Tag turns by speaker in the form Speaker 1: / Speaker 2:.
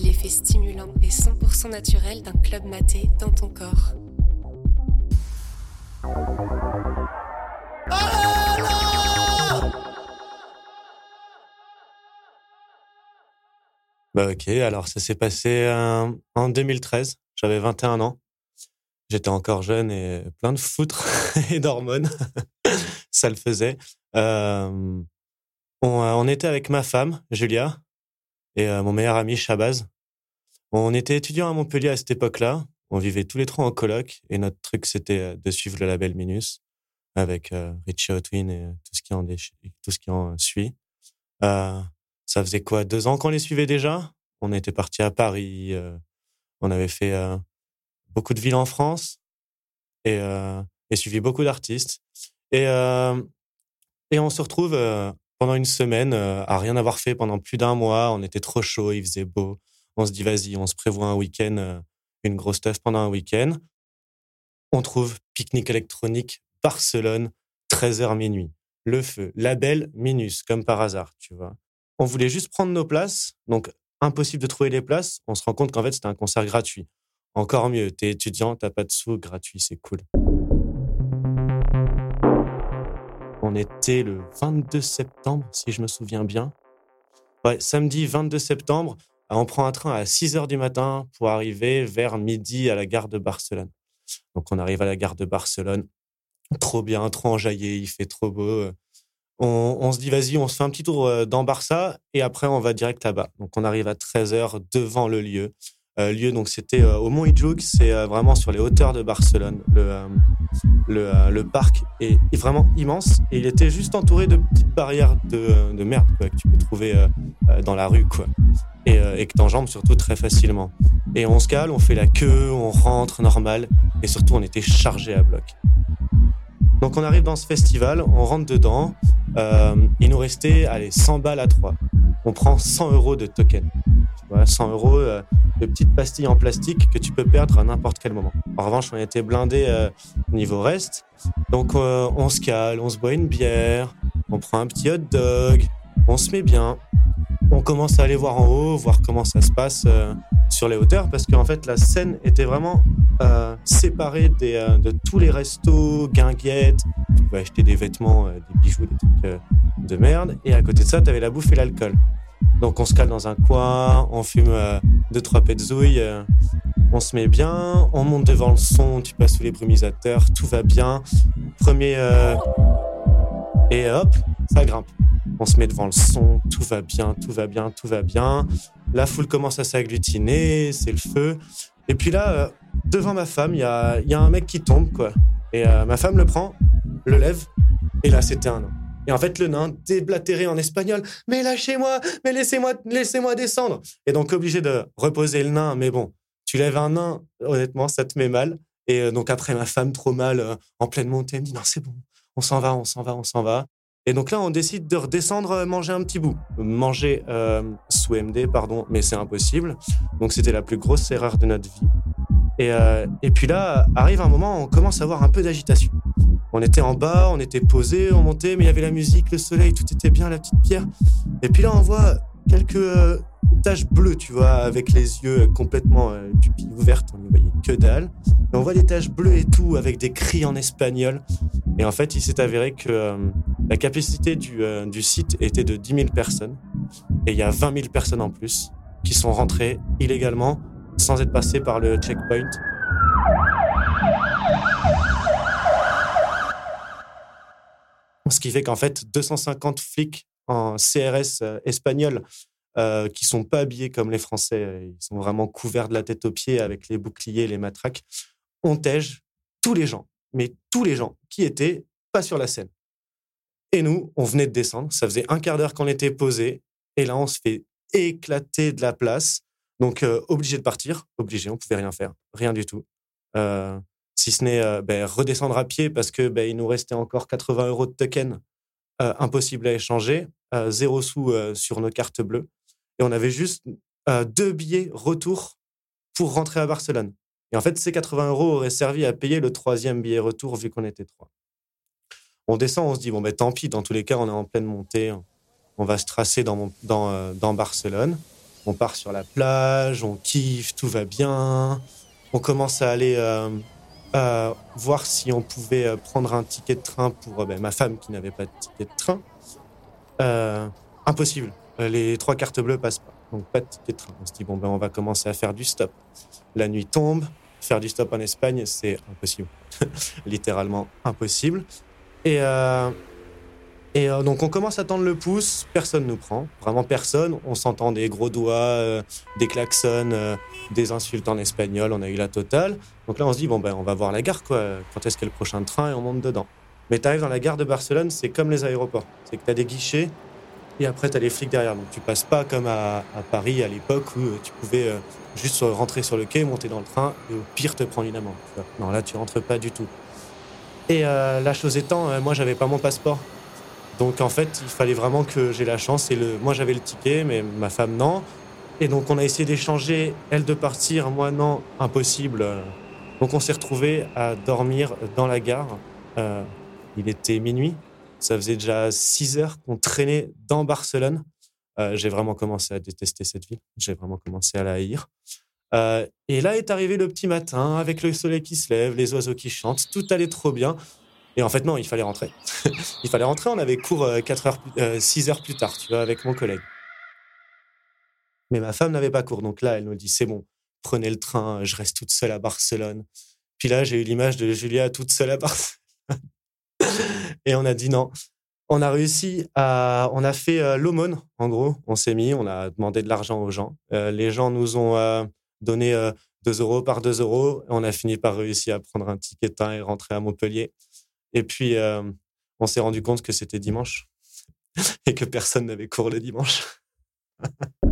Speaker 1: l'effet stimulant et 100% naturel d'un club maté dans ton corps.
Speaker 2: Bah ok, alors ça s'est passé euh, en 2013, j'avais 21 ans. J'étais encore jeune et plein de foutre et d'hormones. ça le faisait. Euh, on, euh, on, était avec ma femme, Julia, et mon meilleur ami, Shabazz. On était étudiants à Montpellier à cette époque-là. On vivait tous les trois en coloc et notre truc, c'était de suivre le label Minus avec Richie Hotwin et tout ce qui en, tout ce qui en suit. Euh, ça faisait quoi Deux ans qu'on les suivait déjà? On était parti à Paris. Euh, on avait fait euh, beaucoup de villes en France et, euh, et suivi beaucoup d'artistes. Et, et on se retrouve pendant une semaine à rien avoir fait pendant plus d'un mois. On était trop chaud, il faisait beau. On se dit, vas-y, on se prévoit un week-end, une grosse teuf pendant un week-end. On trouve pique-nique électronique Barcelone, 13h minuit. Le feu, label Minus, comme par hasard, tu vois on voulait juste prendre nos places, donc impossible de trouver les places. On se rend compte qu'en fait, c'était un concert gratuit. Encore mieux, t'es étudiant, t'as pas de sous, gratuit, c'est cool. On était le 22 septembre, si je me souviens bien. Ouais, samedi 22 septembre, on prend un train à 6 heures du matin pour arriver vers midi à la gare de Barcelone. Donc on arrive à la gare de Barcelone, trop bien, trop enjaillé, il fait trop beau on, se dit vas-y, on se fait un petit tour euh, dans Barça et après on va direct là-bas. Donc on arrive à 13h devant le lieu. Euh, lieu donc c'était euh, au Mont Ijoug, c'est vraiment sur les hauteurs de Barcelone. Le le, parc est, vraiment immense et il était juste entouré de petites barrières de, de merde que tu peux trouver dans la rue quoi. Et, et que surtout très facilement. Et on se cale, on fait la queue, on rentre normal et surtout on était chargé à bloc. Donc on arrive dans ce festival, on rentre dedans. Euh, il nous restait allez, 100 balles à 3. On prend 100 euros de token. 100 euros euh, de petites pastilles en plastique que tu peux perdre à n'importe quel moment. En revanche, on était blindé euh, niveau reste. Donc on se cale, on se boit une bière, on prend un petit hot dog, on se met bien. On commence à aller voir en haut, voir comment ça se passe sur les hauteurs parce qu'en fait la scène était vraiment euh, séparée euh, de tous les restos, guinguettes. Tu pouvais acheter des vêtements, euh, des bijoux, des trucs de merde. Et à côté de ça, tu avais la bouffe et l'alcool. Donc on se cale dans un coin, on fume deux trois petzouilles, on se met bien, on monte devant le son, tu passes sous les brumisateurs, tout va bien. Premier et hop, ça grimpe. On se met devant le son, tout va bien, tout va bien, tout va bien. La foule commence à s'agglutiner, c'est le feu. Et puis là, euh, devant ma femme, il y a, un mec qui tombe, quoi. Et euh, ma femme le prend, le lève, et là, c'était un nain. Et en fait, le nain, déblatéré en espagnol, mais lâchez-moi, mais laissez-moi, laissez-moi descendre. Et donc, obligé de reposer le nain. Mais bon, tu lèves un nain, honnêtement, ça te met mal. Et euh, donc, après, ma femme, trop mal, en pleine montée, me dit, non, c'est bon, on s'en va, on s'en va, on s'en va. Et donc là, on décide de redescendre, euh, manger un petit bout. Manger euh, sous MD, pardon, mais c'est impossible. Donc c'était la plus grosse erreur de notre vie. Et, euh, et puis là, arrive un moment, on commence à avoir un peu d'agitation. On était en bas, on était posé, on montait, mais il y avait la musique, le soleil, tout était bien, la petite pierre. Et puis là, on voit quelques euh, taches bleues, tu vois, avec les yeux complètement euh, pupilles ouvertes, on ne voyait que dalle. On voit des taches bleues et tout, avec des cris en espagnol. Et en fait, il s'est avéré que euh, la capacité du, euh, du, site était de 10 000 personnes. Et il y a 20 000 personnes en plus qui sont rentrées illégalement sans être passées par le checkpoint. Ce qui fait qu'en fait, 250 flics en CRS euh, espagnol euh, qui sont pas habillés comme les Français, ils sont vraiment couverts de la tête aux pieds avec les boucliers, les matraques, on tège tous les gens, mais tous les gens qui étaient pas sur la scène. Et nous, on venait de descendre, ça faisait un quart d'heure qu'on était posé, et là, on se fait éclater de la place. Donc, euh, obligé de partir, obligé, on pouvait rien faire, rien du tout. Euh, si ce n'est euh, ben, redescendre à pied parce que ben, il nous restait encore 80 euros de token, impossible à échanger, zéro sous sur nos cartes bleues. Et on avait juste deux billets retour pour rentrer à Barcelone. Et en fait, ces 80 euros auraient servi à payer le troisième billet retour vu qu'on était trois. On descend, on se dit, bon, ben tant pis, dans tous les cas, on est en pleine montée, on va se tracer dans, Barcelone. On part sur la plage, on kiffe, tout va bien. On commence à aller voir si on pouvait prendre un ticket de train pour ben, ma femme qui n'avait pas de ticket de train. impossible. Les trois cartes bleues passent pas. Donc pas de ticket de train. On se dit, bon, ben, on va commencer à faire du stop. La nuit tombe. Faire du stop en Espagne, c'est impossible. Littéralement impossible. Et, et euh, donc on commence à tendre le pouce, personne nous prend, vraiment personne. On s'entend des gros doigts, euh, des klaxons, euh, des insultes en espagnol, on a eu la totale. Donc là on se dit, bon ben on va voir la gare quoi, quand est-ce a le prochain train? Et on monte dedans. Mais tu arrives dans la gare de Barcelone, c'est comme les aéroports. C'est que tu as des guichets et après tu as les flics derrière. Donc tu passes pas comme à, Paris à l'époque où tu pouvais juste rentrer sur le quai, monter dans le train et au pire te prendre une amende. Non là tu rentres pas du tout. Et la chose étant, moi j'avais pas mon passeport. Donc en fait, il fallait vraiment que j'ai la chance. Et le, moi, j'avais le ticket, mais ma femme non. Et donc on a essayé d'échanger, elle de partir, moi non, impossible. Donc on s'est retrouvé à dormir dans la gare. Euh, il était minuit. Ça faisait déjà six heures qu'on traînait dans Barcelone. Euh, j'ai vraiment commencé à détester cette ville. J'ai vraiment commencé à la haïr. Euh, et là est arrivé le petit matin avec le soleil qui se lève, les oiseaux qui chantent. Tout allait trop bien. Et en fait, non, il fallait rentrer. il fallait rentrer. On avait cours 4 euh, heures, 6 euh, heures plus tard, tu vois, avec mon collègue. Mais ma femme n'avait pas cours. Donc là, elle nous dit, c'est bon, prenez le train, je reste toute seule à Barcelone. Puis là, j'ai eu l'image de Julia toute seule à Barcelone. Et on a dit non. On a réussi à, on a fait euh, l'aumône, en gros. On s'est mis, on a demandé de l'argent aux gens. les gens nous ont donné 2 euros par 2 euros. On a fini par réussir à prendre un ticket et rentrer à Montpellier. Et puis, euh, on s'est rendu compte que c'était dimanche et que personne n'avait cours le dimanche.